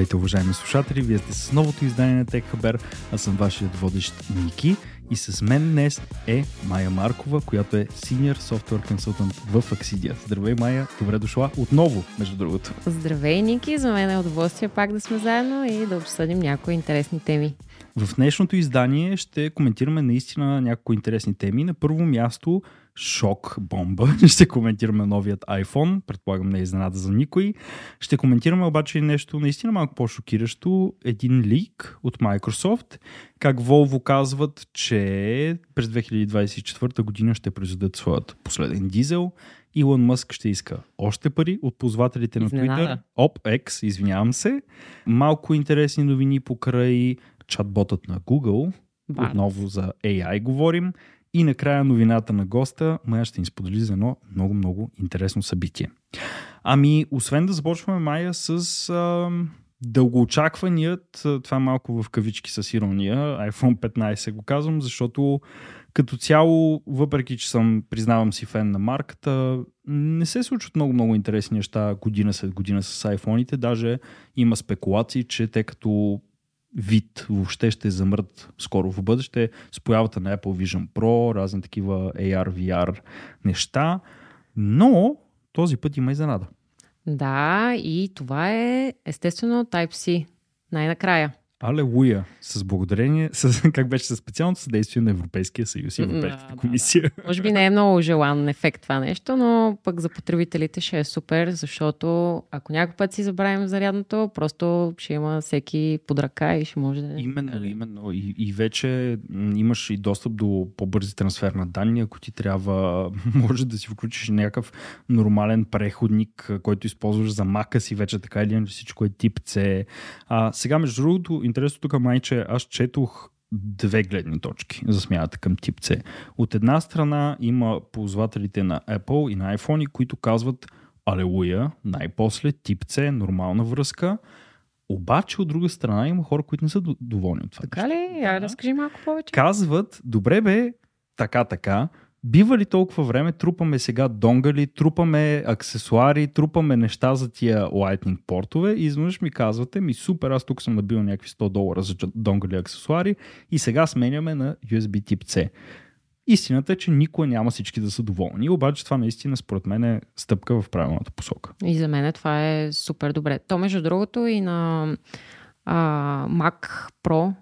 Здравейте, уважаеми слушатели! Вие сте с новото издание на TechHaber. Аз съм вашият водещ Ники и с мен днес е Майя Маркова, която е Senior Software Consultant в Axidia. Здравей, Майя! Добре дошла отново, между другото. Здравей, Ники! За мен е удоволствие пак да сме заедно и да обсъдим някои интересни теми. В днешното издание ще коментираме наистина някои интересни теми. На първо място шок бомба. Ще коментираме новият iPhone, предполагам не е изненада за никой. Ще коментираме обаче нещо наистина малко по-шокиращо. Един лик от Microsoft, как Volvo казват, че през 2024 година ще произведат своят последен дизел. Илон Мъск ще иска още пари от ползвателите на Twitter. OpX, извинявам се. Малко интересни новини покрай чатботът на Google. Отново за AI говорим. И накрая новината на госта, Майя ще ни сподели за едно много-много интересно събитие. Ами, освен да започваме Майя с а, дългоочакваният, това малко в кавички с ирония, iPhone 15 го казвам, защото като цяло, въпреки че съм, признавам си фен на марката, не се случват много-много интересни неща година след година с iPhone-ите. Даже има спекулации, че те като вид въобще ще замрат скоро в бъдеще с появата на Apple Vision Pro, разни такива AR, VR неща. Но този път има изненада. Да, и това е естествено Type-C. Най-накрая. Алелуя! С благодарение, с, как беше със специалното съдействие на Европейския съюз и Европейската да, комисия. Да, да. Може би не е много желан ефект това нещо, но пък за потребителите ще е супер, защото ако някой път си забравим зарядното, просто ще има всеки под ръка и ще може да... Именно, именно. И, и вече имаш и достъп до по-бързи трансфер на данни, ако ти трябва, може да си включиш някакъв нормален преходник, който използваш за мака си вече така или иначе всичко е тип C. А, сега, между другото, интересно тук май, че аз четох две гледни точки за смяната към тип C. От една страна има ползвателите на Apple и на iPhone, които казват Алелуя, най-после тип C, нормална връзка. Обаче от друга страна има хора, които не са доволни от това. Така ли? Я разкажи малко повече. Казват, добре бе, така, така, бива ли толкова време, трупаме сега донгали, трупаме аксесуари, трупаме неща за тия Lightning портове и изведнъж ми казвате, ми супер, аз тук съм набил някакви 100 долара за донгали аксесуари и сега сменяме на USB тип C. Истината е, че никой няма всички да са доволни, обаче това наистина според мен е стъпка в правилната посока. И за мен това е супер добре. То между другото и на а, Mac Pro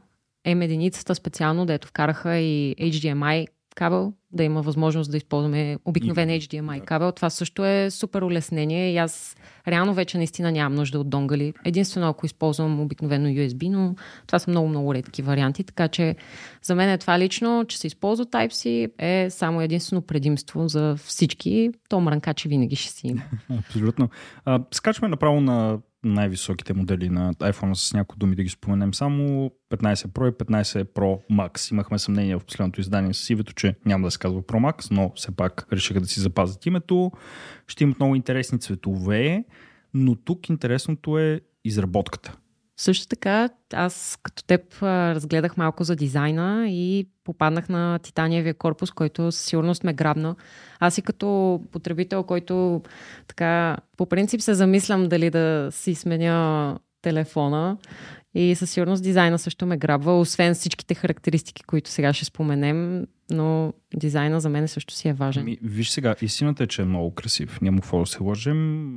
е единицата специално, дето вкараха и HDMI кабел, да има възможност да използваме обикновен HDMI кабел. Това също е супер улеснение и аз реално вече наистина нямам нужда от донгали. Единствено ако използвам обикновено USB, но това са много-много редки варианти, така че за мен е това лично, че се използва Type-C е само единствено предимство за всички. То мрънкачи винаги ще си има. Абсолютно. А, скачваме направо на най-високите модели на iPhone с някои думи да ги споменем. Само 15 Pro и 15 Pro Max. Имахме съмнение в последното издание с Сивето, че няма да се казва Pro Max, но все пак решиха да си запазят името. Ще имат много интересни цветове, но тук интересното е изработката. Също така, аз като теб разгледах малко за дизайна и попаднах на титаниевия корпус, който със сигурност ме грабна. Аз и като потребител, който така по принцип се замислям дали да си сменя телефона и със сигурност дизайна също ме грабва, освен всичките характеристики, които сега ще споменем, но дизайна за мен също си е важен. Ми, виж сега, истината е, че е много красив. Няма какво да се лъжем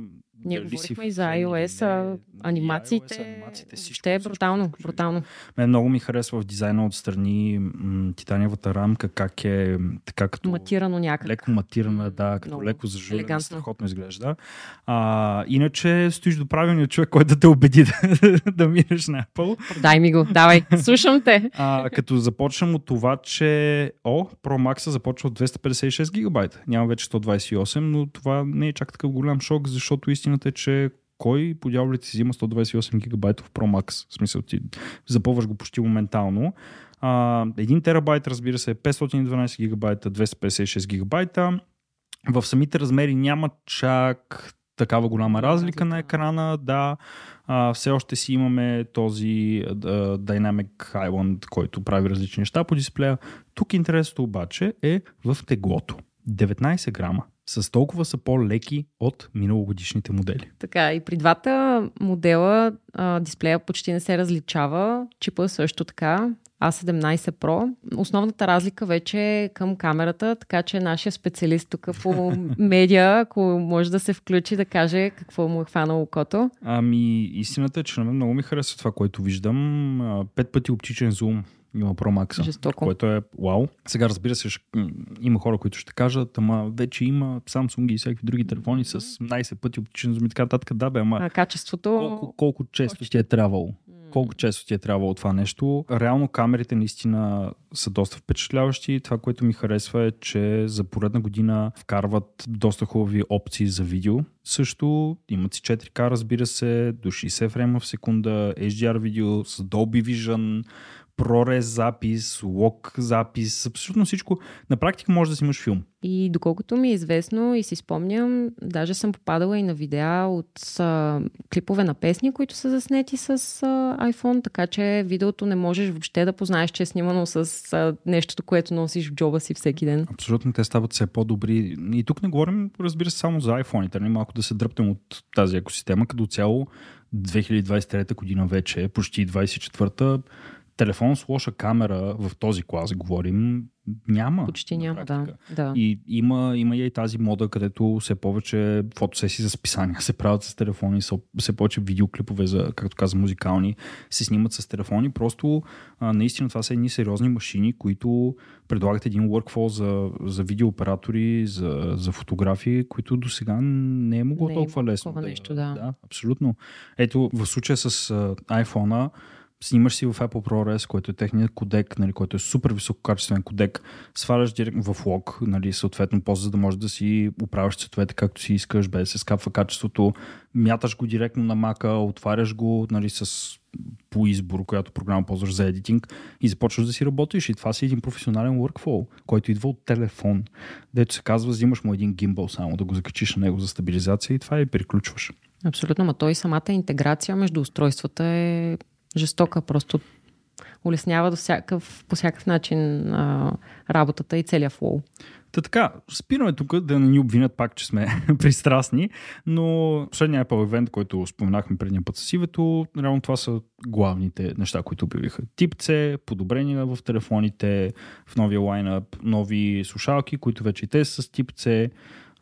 ние Дали говорихме и за iOS, а, анимациите. IOS, анимациите ще е брутално. Всичко, брутално. Мен много ми харесва в дизайна отстрани м- титаниевата рамка, как е така като... Матирано някак. Леко матирана, да, като много леко зажулена, страхотно изглежда. А, иначе стоиш до правилния човек, който да те убеди да, да минеш на Apple. Дай ми го, давай, слушам те. А, като започнем от това, че О, Pro Max започва от 256 гигабайта. Няма вече 128, но това не е чак такъв голям шок, защото истина истината е, че кой по дяволите си взима 128 гигабайтов Pro Max? В смисъл ти запълваш го почти моментално. А, 1 терабайт, разбира се, 512 гигабайта, 256 гигабайта. В самите размери няма чак такава голяма разлика на екрана, да. А, все още си имаме този uh, Dynamic Island, който прави различни неща по дисплея. Тук интересното обаче е в теглото. 19 грама с толкова са по-леки от миналогодишните модели. Така, и при двата модела а, дисплея почти не се различава, чипа също така. A17 Pro. Основната разлика вече е към камерата, така че нашия специалист тук по медиа, ако може да се включи да каже какво му е хванало окото. Ами, истината е, че на мен много ми харесва това, което виждам. Пет пъти оптичен зум има Pro Max, Жестоко. което е вау. Сега разбира се, ще, има хора, които ще кажат, ама вече има Samsung и всякакви други телефони с 19 пъти оптичен зум и така нататък. Да, бе, ама А качеството... колко, колко често ти е трябвало? Колко често ти е трябвало това нещо? Реално камерите наистина са доста впечатляващи. Това, което ми харесва е, че за поредна година вкарват доста хубави опции за видео. Също имат си 4K, разбира се, до 60 фрейма в секунда, HDR видео с Dolby Vision, ProRes запис, лог запис, абсолютно всичко. На практика може да си имаш филм. И доколкото ми е известно и си спомням, даже съм попадала и на видеа от а, клипове на песни, които са заснети с а, iPhone, така че видеото не можеш въобще да познаеш, че е снимано с а, нещото, което носиш в джоба си всеки ден. Абсолютно, те стават все по-добри. И тук не говорим, разбира се, само за iPhone-ите, нали? малко да се дръпнем от тази екосистема, като цяло 2023 година вече, почти 24-та, телефон с лоша камера в този клас говорим, няма. Почти няма, да. да. И има, има и тази мода, където все повече фотосесии за списания се правят с телефони, все повече видеоклипове за, както каза, музикални, се снимат с телефони. Просто а, наистина това са едни сериозни машини, които предлагат един workflow за, за видеооператори, за, за фотографии, които до сега не е могло Не е толкова лесно. нещо, да. да. абсолютно. Ето, в случая с iPhone-а, снимаш си в Apple ProRes, който е техният кодек, нали, който е супер висококачествен кодек, сваляш директно в лог, нали, съответно после, за да можеш да си управяш цветовете както си искаш, без да се скапва качеството, мяташ го директно на мака, отваряш го нали, с по избор, която програма ползваш за едитинг и започваш да си работиш. И това си един професионален workflow, който идва от телефон, дето се казва, взимаш му един гимбъл само да го закачиш на него за стабилизация и това и приключваш. Абсолютно, но той самата интеграция между устройствата е жестока, просто улеснява до всякакъв, по всякакъв начин а, работата и целият флоу. Та така, спираме тук да не ни обвинят пак, че сме пристрастни, но последния Apple event, който споменахме предния път с Ивето, реално това са главните неща, които обявиха. Тип C, подобрения в телефоните, в новия лайнъп, нови слушалки, които вече и те са с тип C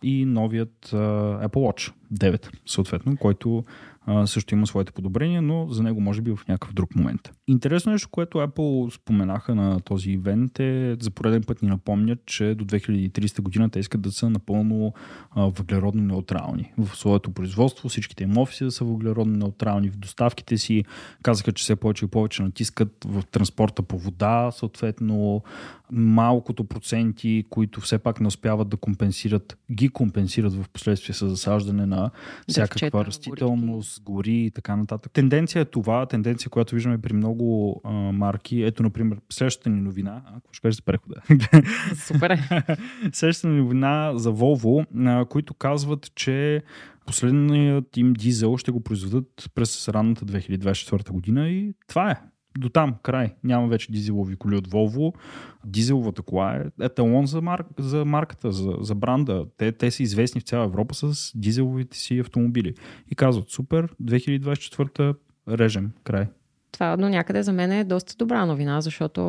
и новият uh, Apple Watch 9, съответно, който а, също има своите подобрения, но за него може би в някакъв друг момент. Интересно нещо, което Apple споменаха на този ивент е, за пореден път ни напомнят, че до 2030 година те искат да са напълно а, въглеродно неутрални. В своето производство всичките им офиси да са въглеродно неутрални в доставките си. Казаха, че все повече и повече натискат в транспорта по вода, съответно малкото проценти, които все пак не успяват да компенсират, ги компенсират в последствие с засаждане на всякаква растителност, гори и така нататък. Тенденция е това, тенденция, която виждаме при много а, марки. Ето, например, следващата ни новина. А, какво ще кажеш за прехода? Супер. Следващата ни новина за Volvo, а, които казват, че последният им дизел ще го произведат през ранната 2024 година и това е. До там, край. Няма вече дизелови коли от Volvo. Дизеловата кола е еталон за, мар... за марката, за, за бранда. Те, те са известни в цяла Европа с дизеловите си автомобили. И казват, супер, 2024 режем, край. Това до някъде за мен е доста добра новина, защото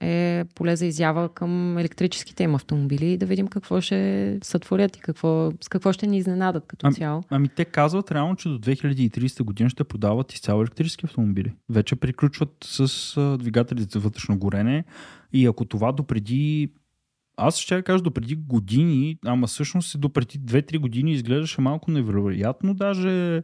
е поле за изява към електрическите им автомобили и да видим какво ще сътворят и какво, с какво ще ни изненадат като цяло. Ами те казват реално, че до 2030 година ще продават изцяло електрически автомобили. Вече приключват с а, двигателите за вътрешно горене и ако това допреди аз ще кажа допреди години, ама всъщност допреди 2-3 години изглеждаше малко невероятно даже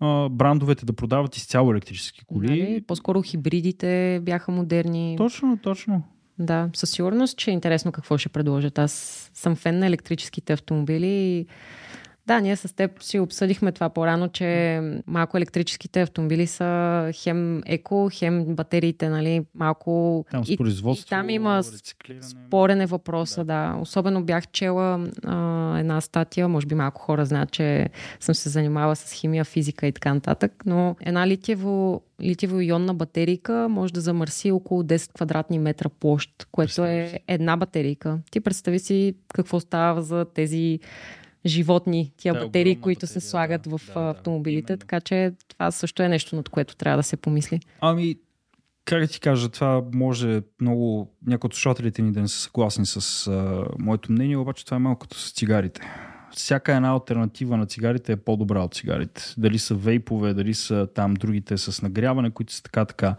а, брандовете да продават изцяло електрически коли. Нали? По-скоро хибридите бяха модерни. Точно, точно. Да, със сигурност, че е интересно какво ще предложат. Аз съм фен на електрическите автомобили и да, ние с теб си обсъдихме това по-рано, че малко електрическите автомобили са хем еко, хем батериите, нали, малко... Там с и, производство, и там има рециклиране. спорен е въпроса, да. да. Особено бях чела а, една статия, може би малко хора знаят, че съм се занимавала с химия, физика и така нататък, но една литиево литиево-ионна батерийка може да замърси около 10 квадратни метра площ, което е една батерийка. Ти представи си какво става за тези животни, тия Да, батерии, огромна които батерия, се слагат да, в да, да, автомобилите, именно. така че това също е нещо, над което трябва да се помисли. Ами, как да ти кажа, това може много, някои от слушателите ни да не са съгласни с а, моето мнение, обаче това е малко като с цигарите. Всяка една альтернатива на цигарите е по-добра от цигарите. Дали са вейпове, дали са там другите с нагряване, които са така така.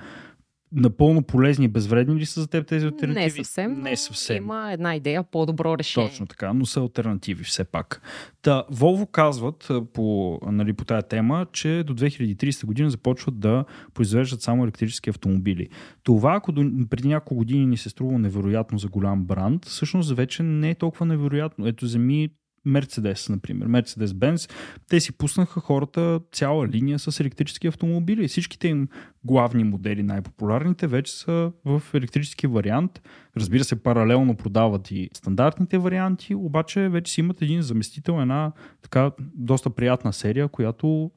Напълно полезни и безвредни ли са за теб тези альтернативи? Не съвсем, Не съвсем. има една идея, по-добро решение. Точно така, но са альтернативи все пак. Та, Volvo казват по, нали, по тая тема, че до 2030 година започват да произвеждат само електрически автомобили. Това, ако до, преди няколко години ни се струва невероятно за голям бранд, всъщност вече не е толкова невероятно. Ето вземи Мерцедес, например. Мерцедес Бенз, те си пуснаха хората цяла линия с електрически автомобили. Всичките им главни модели, най-популярните, вече са в електрически вариант. Разбира се, паралелно продават и стандартните варианти, обаче вече си имат един заместител, една така доста приятна серия, която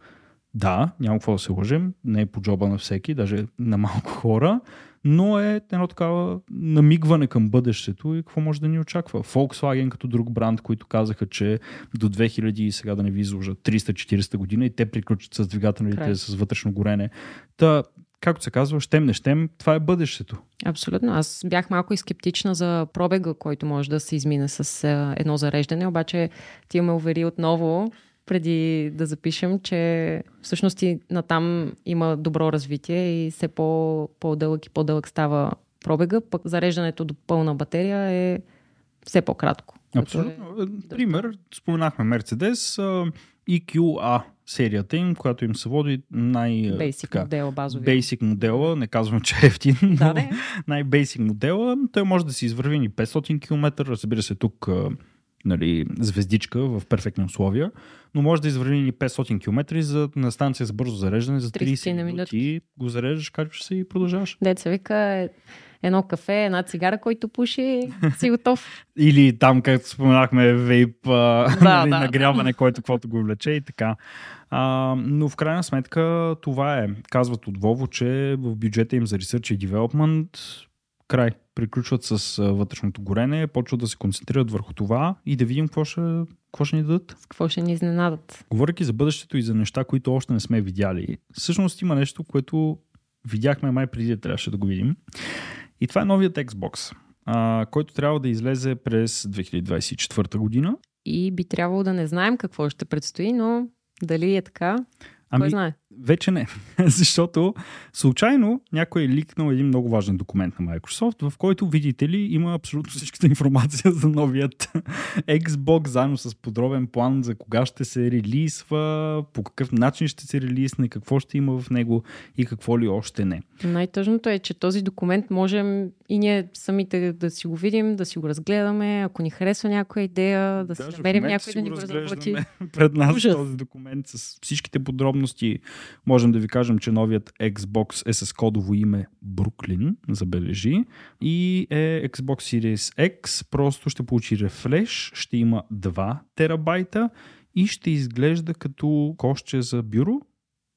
да, няма какво да се лъжем, не е по джоба на всеки, даже на малко хора, но е едно такава намигване към бъдещето и какво може да ни очаква. Volkswagen като друг бранд, които казаха, че до 2000 и сега да не ви изложат 340 година и те приключат с двигателите Край. с вътрешно горене. Та, както се казва, щем не щем, това е бъдещето. Абсолютно. Аз бях малко и скептична за пробега, който може да се измине с а, едно зареждане, обаче ти ме увери отново преди да запишем, че всъщност и натам има добро развитие и все по, по-дълъг и по-дълъг става пробега, пък зареждането до пълна батерия е все по-кратко. което е- Абсолютно. Пример, споменахме а, EQA серията им, която им се води най... Basic така, модела, базови. Basic модела, не казвам, че е ефтин, но Да, не. най-бейсик модела, той може да се извърви ни 500 км, разбира се тук нали, звездичка в перфектни условия, но може да извърви ни 500 км за, на станция за бързо зареждане за 30 30 на минути, го зареждаш, качваш се и продължаваш. Деца вика е едно кафе, една цигара, който пуши, си готов. Или там, както споменахме, вейп, Да, нали, да, нагряване, който каквото го влече и така. А, но в крайна сметка това е. Казват от Volvo, че в бюджета им за Research и Development край. Приключват с вътрешното горене, почват да се концентрират върху това и да видим какво ще, какво ще ни дадат. С какво ще ни изненадат? Говоряки за бъдещето и за неща, които още не сме видяли, всъщност има нещо, което видяхме май преди да трябваше да го видим. И това е новият Xbox, а, който трябва да излезе през 2024 година. И би трябвало да не знаем какво ще предстои, но дали е така, Ами, кой знае. вече не. Защото случайно някой е ликнал един много важен документ на Microsoft, в който, видите ли, има абсолютно всичката информация за новият Xbox, заедно с подробен план за кога ще се релизва, по какъв начин ще се релизне, какво ще има в него и какво ли още не. Най-тъжното е, че този документ можем и ние самите да си го видим, да си го разгледаме, ако ни харесва някоя идея, да си Даже в намерим някой си да ни го разработи. пред нас Ужас. този документ с всичките подробности. Можем да ви кажем, че новият Xbox е с кодово име Бруклин, забележи, и е Xbox Series X, просто ще получи рефреш, ще има 2 терабайта и ще изглежда като кошче за бюро.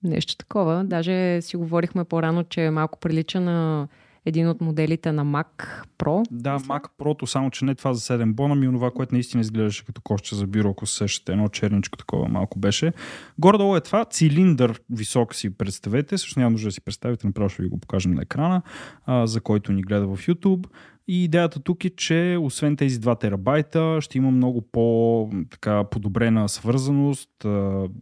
Нещо такова. Даже си говорихме по-рано, че малко прилича на един от моделите на Mac Pro. Да, Мисля. Mac Pro, само че не това за 7 бона, ми онова, което наистина изглеждаше като кошче за бюро, ако се едно черничко такова малко беше. Горе-долу е това, цилиндър висок си представете, също няма нужда да си представите, направо ще ви го покажем на екрана, а, за който ни гледа в YouTube. И идеята тук е, че освен тези 2 терабайта, ще има много по-подобрена свързаност,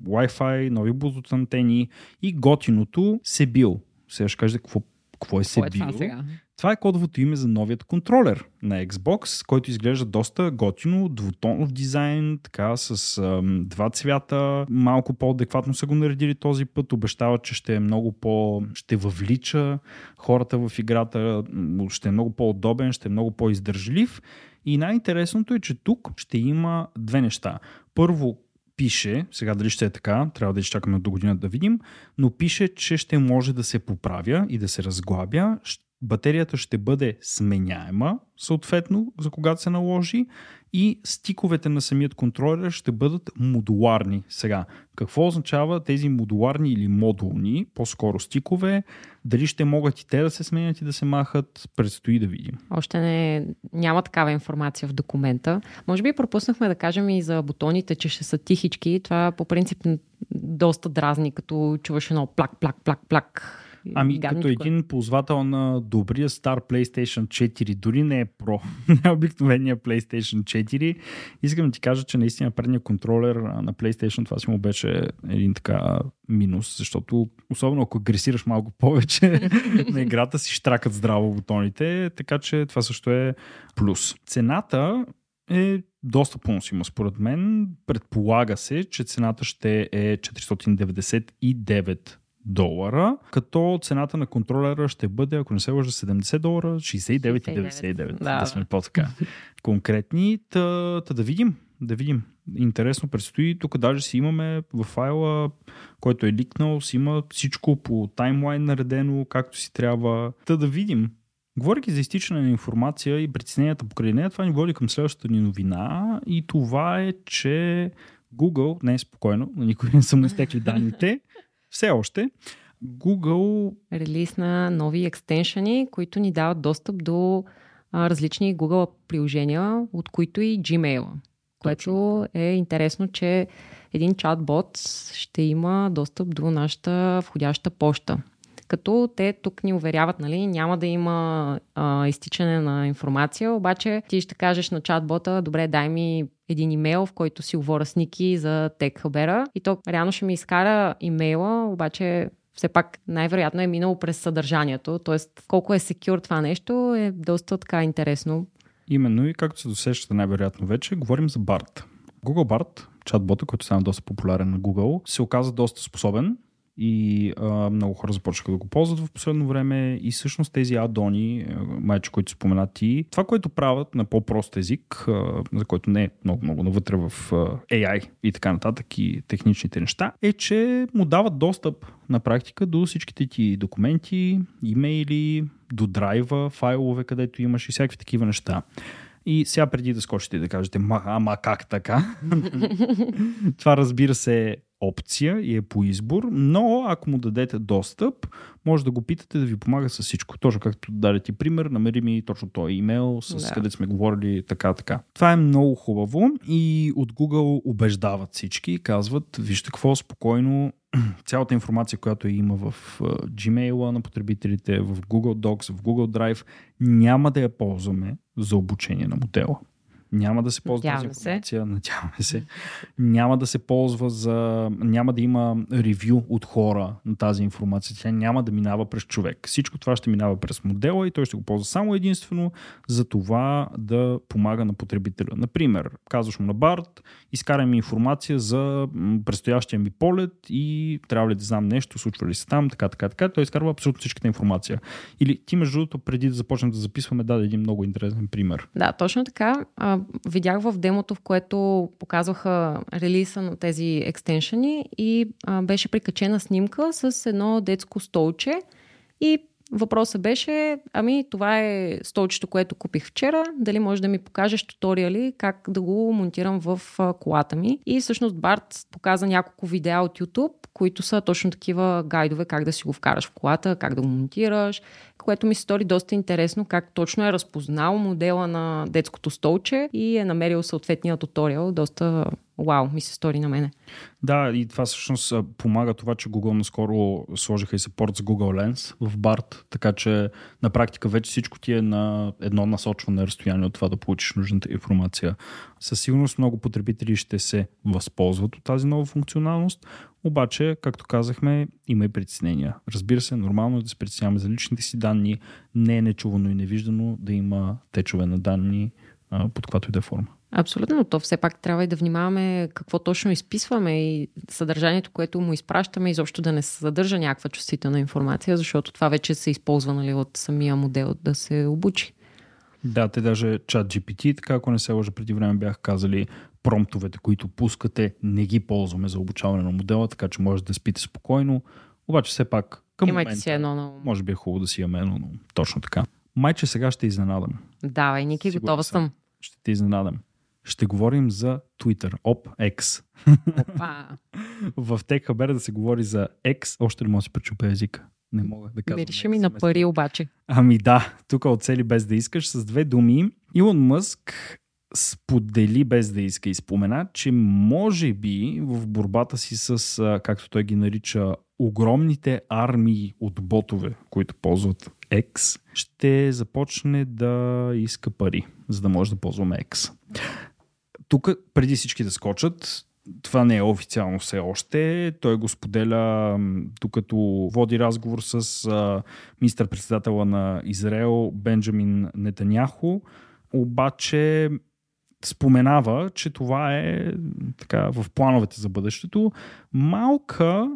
Wi-Fi, нови Bluetooth антени и готиното Себил. Сега ще кажете какво, какво е Какво е Себил. това? Това е кодовото име за новият контролер на Xbox, който изглежда доста готино, двутонов дизайн, така с ам, два цвята. Малко по-адекватно са го наредили този път. Обещават, че ще е много по... ще въвлича хората в играта, ще е много по-удобен, ще е много по-издържлив. И най-интересното е, че тук ще има две неща. Първо, пише, сега дали ще е така, трябва да изчакаме до година да видим, но пише, че ще може да се поправя и да се разглабя. Батерията ще бъде сменяема, съответно, за когато се наложи и стиковете на самият контролер ще бъдат модуларни. Сега, какво означава тези модуларни или модулни, по-скоро стикове, дали ще могат и те да се сменят и да се махат, предстои да видим. Още не, няма такава информация в документа. Може би пропуснахме да кажем и за бутоните, че ще са тихички. Това по принцип доста дразни, като чуваш едно плак, плак, плак, плак Ами като един ползвател на добрия стар PlayStation 4, дори не е Pro, не е обикновения PlayStation 4, искам да ти кажа, че наистина предния контролер на PlayStation това си му беше един така минус, защото особено ако агресираш малко повече на играта си штракат здраво бутоните, така че това също е плюс. Цената е доста поносима според мен. Предполага се, че цената ще е 499 долара, като цената на контролера ще бъде, ако не се лъжа, 70 долара, 69,99. Да, да сме по-така конкретни. Та, та да видим, да видим. Интересно предстои. Тук даже си имаме в файла, който е ликнал, си има всичко по таймлайн наредено, както си трябва. Та да видим. Говоряки за изтичане на информация и притесненията покрай нея, това ни води към следващата ни новина и това е, че Google, не е спокойно, на никой не са му изтекли данните, все още. Google... Релиз на нови екстеншъни, които ни дават достъп до а, различни Google приложения, от които и Gmail. Което е интересно, че един чатбот ще има достъп до нашата входяща почта. Като те тук ни уверяват, нали, няма да има а, изтичане на информация, обаче ти ще кажеш на чатбота, добре, дай ми един имейл, в който си говоря с Ники за TechHubera и то реално ще ми изкара имейла, обаче все пак най-вероятно е минало през съдържанието. Тоест, колко е секюр това нещо е доста така интересно. Именно и както се досещате най-вероятно вече, говорим за BART. Google BART, чатбота, който стана доста популярен на Google, се оказа доста способен и а, много хора започнаха да го ползват в последно време и всъщност тези адони, майче, които споменати, това, което правят на по-прост език, а, за който не е много-много навътре в а, AI и така нататък и техничните неща, е, че му дават достъп на практика до всичките ти документи, имейли, до драйва, файлове, където имаш и всякакви такива неща. И сега преди да скочите и да кажете, ма, ама как така? Това разбира се опция и е по избор, но ако му дадете достъп, може да го питате да ви помага с всичко. Точно както даде ти пример, намери ми точно този имейл, с да. къде сме говорили така, така. Това е много хубаво и от Google убеждават всички, казват, вижте какво спокойно цялата информация, която има в Gmail на потребителите, в Google Docs, в Google Drive, няма да я ползваме за обучение на модела. Няма да се ползва Надявам за информация, се. надяваме се. Няма да се ползва за... Няма да има ревю от хора на тази информация. Тя няма да минава през човек. Всичко това ще минава през модела и той ще го ползва само единствено за това да помага на потребителя. Например, казваш му на Барт, изкарай ми информация за предстоящия ми полет и трябва ли да знам нещо, случва ли се там, така, така, така. Той изкарва абсолютно всичката информация. Или ти, между другото, преди да започнем да записваме, даде един много интересен пример. Да, точно така видях в демото, в което показваха релиза на тези екстеншъни и а, беше прикачена снимка с едно детско столче и Въпросът беше, ами това е столчето, което купих вчера, дали може да ми покажеш туториали как да го монтирам в колата ми. И всъщност Барт показа няколко видеа от YouTube, които са точно такива гайдове как да си го вкараш в колата, как да го монтираш, което ми се стори доста интересно как точно е разпознал модела на детското столче и е намерил съответния туториал. Доста вау, ми се стори на мене. Да, и това всъщност помага това, че Google наскоро сложиха и саппорт за Google Lens в BART, така че на практика вече всичко ти е на едно насочване разстояние от това да получиш нужната информация. Със сигурност много потребители ще се възползват от тази нова функционалност, обаче, както казахме, има и притеснения. Разбира се, нормално е да се притесняваме за личните си данни. Не е нечувано и невиждано да има течове на данни а, под каквато и да е форма. Абсолютно, но то все пак трябва и да внимаваме какво точно изписваме и съдържанието, което му изпращаме, изобщо да не съдържа някаква чувствителна информация, защото това вече се използва нали, от самия модел да се обучи. Да, те даже чат GPT, така ако не се лъжа преди време бях казали, промптовете, които пускате, не ги ползваме за обучаване на модела, така че може да спите спокойно. Обаче все пак към Имайте момента, си едно на може би е хубаво да си имаме едно, но точно така. Майче сега ще изненадам. Давай, Ники, Сигурен готова съм. Ще те изненадам. Ще говорим за Twitter, OpX. Опа. В Haber да се говори за X, още не мога да си пречупя езика. Не мога да казвам. Мирише ми на пари обаче. Ами да, тук оцели без да искаш с две думи. Илон Мъск сподели без да иска и спомена, че може би в борбата си с, както той ги нарича, огромните армии от ботове, които ползват X, ще започне да иска пари, за да може да ползваме X. Тук, преди всички да скочат, това не е официално все още. Той го споделя, докато води разговор с министър-председателя на Израел Бенджамин Нетаняхо. Обаче споменава, че това е така в плановете за бъдещето. Малка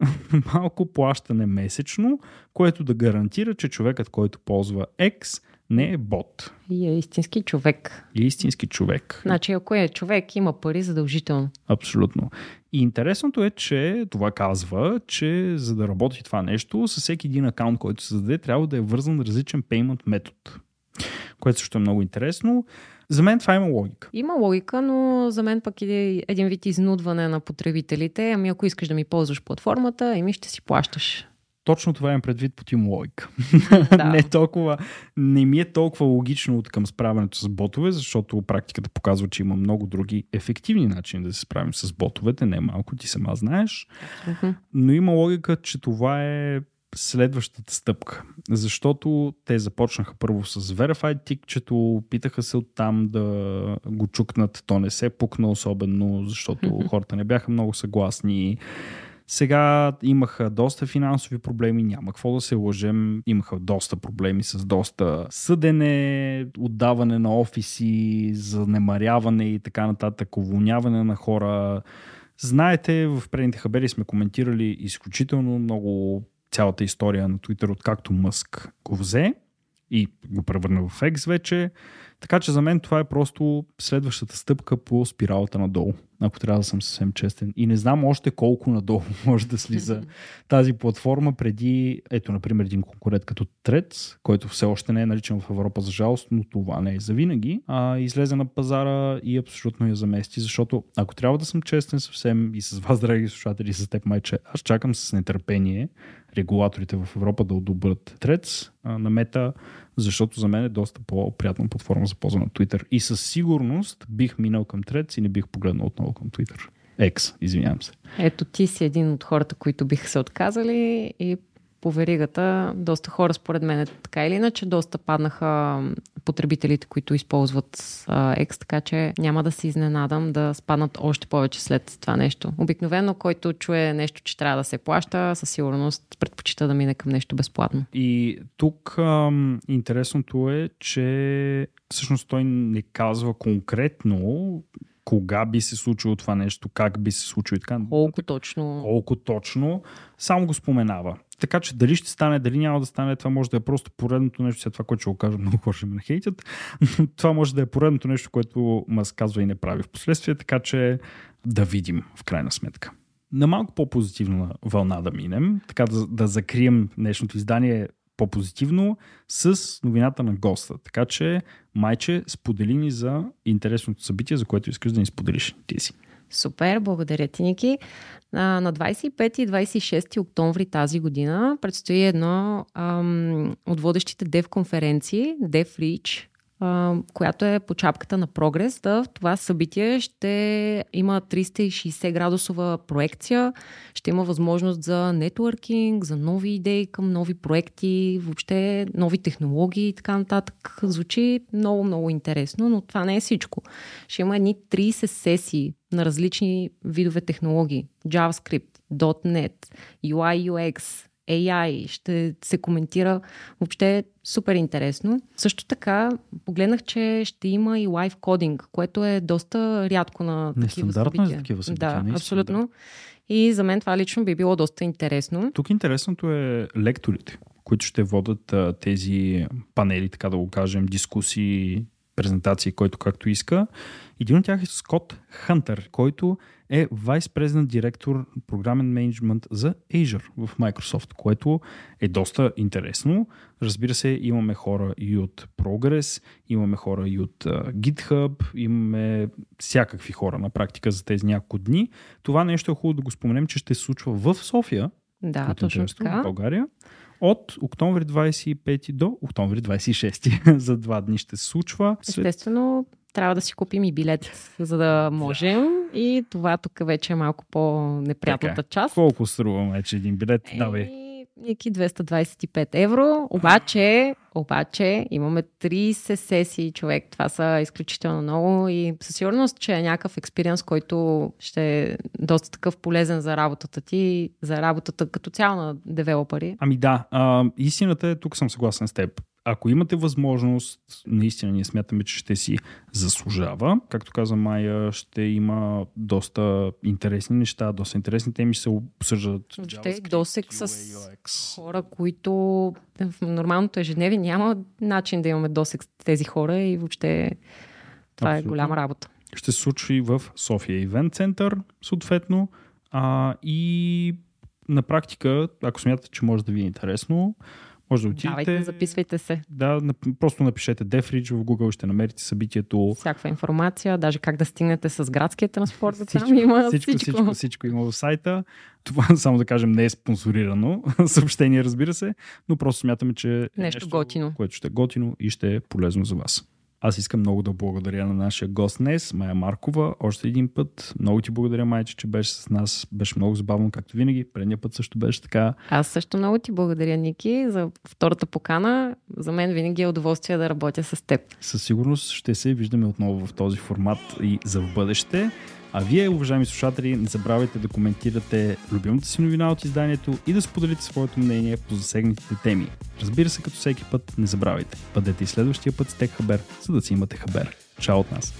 малко плащане месечно, което да гарантира, че човекът, който ползва X, не е бот. И е истински човек. Е истински човек. Значи, ако е човек, има пари задължително. Абсолютно. И интересното е, че това казва, че за да работи това нещо, със всеки един акаунт, който се създаде, трябва да е вързан различен payment метод. Което също е много интересно. За мен това има логика. Има логика, но за мен пък е един вид изнудване на потребителите. Ами ако искаш да ми ползваш платформата, еми ще си плащаш. Точно това имам предвид по тим логика. Да. не, толкова, не ми е толкова логично от към справянето с ботове, защото практиката показва, че има много други ефективни начини да се справим с ботовете. Не малко, ти сама знаеш. Но има логика, че това е следващата стъпка. Защото те започнаха първо с Verified тикчето, опитаха се оттам да го чукнат. То не се пукна особено, защото хората не бяха много съгласни. Сега имаха доста финансови проблеми, няма какво да се лъжем. Имаха доста проблеми с доста съдене, отдаване на офиси, занемаряване и така нататък, уволняване на хора. Знаете, в предните хабери сме коментирали изключително много цялата история на Twitter, откакто Мъск го взе и го превърна в X вече. Така че за мен това е просто следващата стъпка по спиралата надолу, ако трябва да съм съвсем честен. И не знам още колко надолу може да слиза тази платформа преди, ето, например, един конкурент като Трец, който все още не е наричан в Европа за жалост, но това не е за винаги, а излезе на пазара и абсолютно я замести, защото ако трябва да съм честен съвсем и с вас, драги слушатели, и с теб, майче, аз чакам с нетърпение регулаторите в Европа да одобрят Трец на мета, защото за мен е доста по-приятна платформа за полза на Twitter. И със сигурност бих минал към Трец и не бих погледнал отново към Twitter. Екс, извинявам се. Ето ти си един от хората, които биха се отказали и по веригата доста хора, според мен, е така или иначе, доста паднаха потребителите, които използват X, така че няма да се изненадам да спаднат още повече след това нещо. Обикновено, който чуе нещо, че трябва да се плаща, със сигурност предпочита да мине към нещо безплатно. И тук ам, интересното е, че всъщност той не казва конкретно кога би се случило това нещо, как би се случило и така. Колко точно... колко точно, само го споменава. Така че дали ще стане, дали няма да стане, това може да е просто поредното нещо, след това, което ще го кажа, много хора ще ме нахейтят, но това може да е поредното нещо, което Мъс казва и не прави в последствие, така че да видим в крайна сметка. На малко по-позитивна вълна да минем, така да, да закрием днешното издание по-позитивно с новината на госта. Така че, майче, сподели ни за интересното събитие, за което искаш да ни споделиш ти си. Супер, благодаря ти, Ники. На 25 и 26 октомври тази година предстои едно ам, от водещите дев конференции, DevReach, а, която е по чапката на Прогрес. В това събитие ще има 360 градусова проекция, ще има възможност за нетворкинг, за нови идеи към нови проекти, въобще нови технологии и така нататък. Звучи много, много интересно, но това не е всичко. Ще има едни 30 сесии на различни видове технологии. JavaScript, .NET, UI, UX, AI, ще се коментира въобще е супер интересно. Също така погледнах, че ще има и лайв кодинг, което е доста рядко на такива Нестандартно е събития. такива събития, Да, наистина, абсолютно. И за мен това лично би било доста интересно. Тук интересното е лекторите, които ще водят а, тези панели, така да го кажем, дискусии презентации, който както иска. Един от тях е Скот Хантер, който е Vice President директор програмен менеджмент за Azure в Microsoft, което е доста интересно. Разбира се, имаме хора и от Progress, имаме хора и от uh, GitHub, имаме всякакви хора на практика за тези няколко дни. Това нещо е хубаво да го споменем, че ще се случва в София, да, точно така. в България от октомври 25 до октомври 26. За два дни ще се случва. Естествено, трябва да си купим и билет, за да можем. И това тук вече е малко по-неприятната така. част. Колко струва вече един билет? Е, Давай. Ники 225 евро. Обаче, обаче имаме 30 сесии човек. Това са изключително много и със сигурност, че е някакъв експириенс, който ще е доста такъв полезен за работата ти, за работата като цяло на девелопери. Ами да, а, истината е, тук съм съгласен с теб ако имате възможност, наистина ние смятаме, че ще си заслужава. Както каза Майя, ще има доста интересни неща, доста интересни теми ще се обсъждат. Ще е досек с UX. хора, които в нормалното ежедневие няма начин да имаме досек с тези хора и въобще това е Абсолютно. е голяма работа. Ще се случи в София Ивент Център, съответно. А, и на практика, ако смятате, че може да ви е интересно, може да отидете. Давайте, записвайте се. Да, просто напишете Defridge в Google, ще намерите събитието. Всякаква информация, даже как да стигнете с градския транспорт. Всичко, там има всичко, всичко. всичко, всичко има в сайта. Това, само да кажем, не е спонсорирано съобщение, разбира се, но просто смятаме, че нещо, нещо готино. което ще е готино и ще е полезно за вас. Аз искам много да благодаря на нашия гост днес, Майя Маркова. Още един път. Много ти благодаря, Майче, че беше с нас. Беше много забавно, както винаги. Предния път също беше така. Аз също много ти благодаря, Ники, за втората покана. За мен винаги е удоволствие да работя с теб. Със сигурност ще се виждаме отново в този формат и за в бъдеще. А вие, уважаеми слушатели, не забравяйте да коментирате любимата си новина от изданието и да споделите своето мнение по засегнатите теми. Разбира се, като всеки път, не забравяйте. Бъдете и следващия път с Тек Хабер, за да си имате хабер. Чао от нас!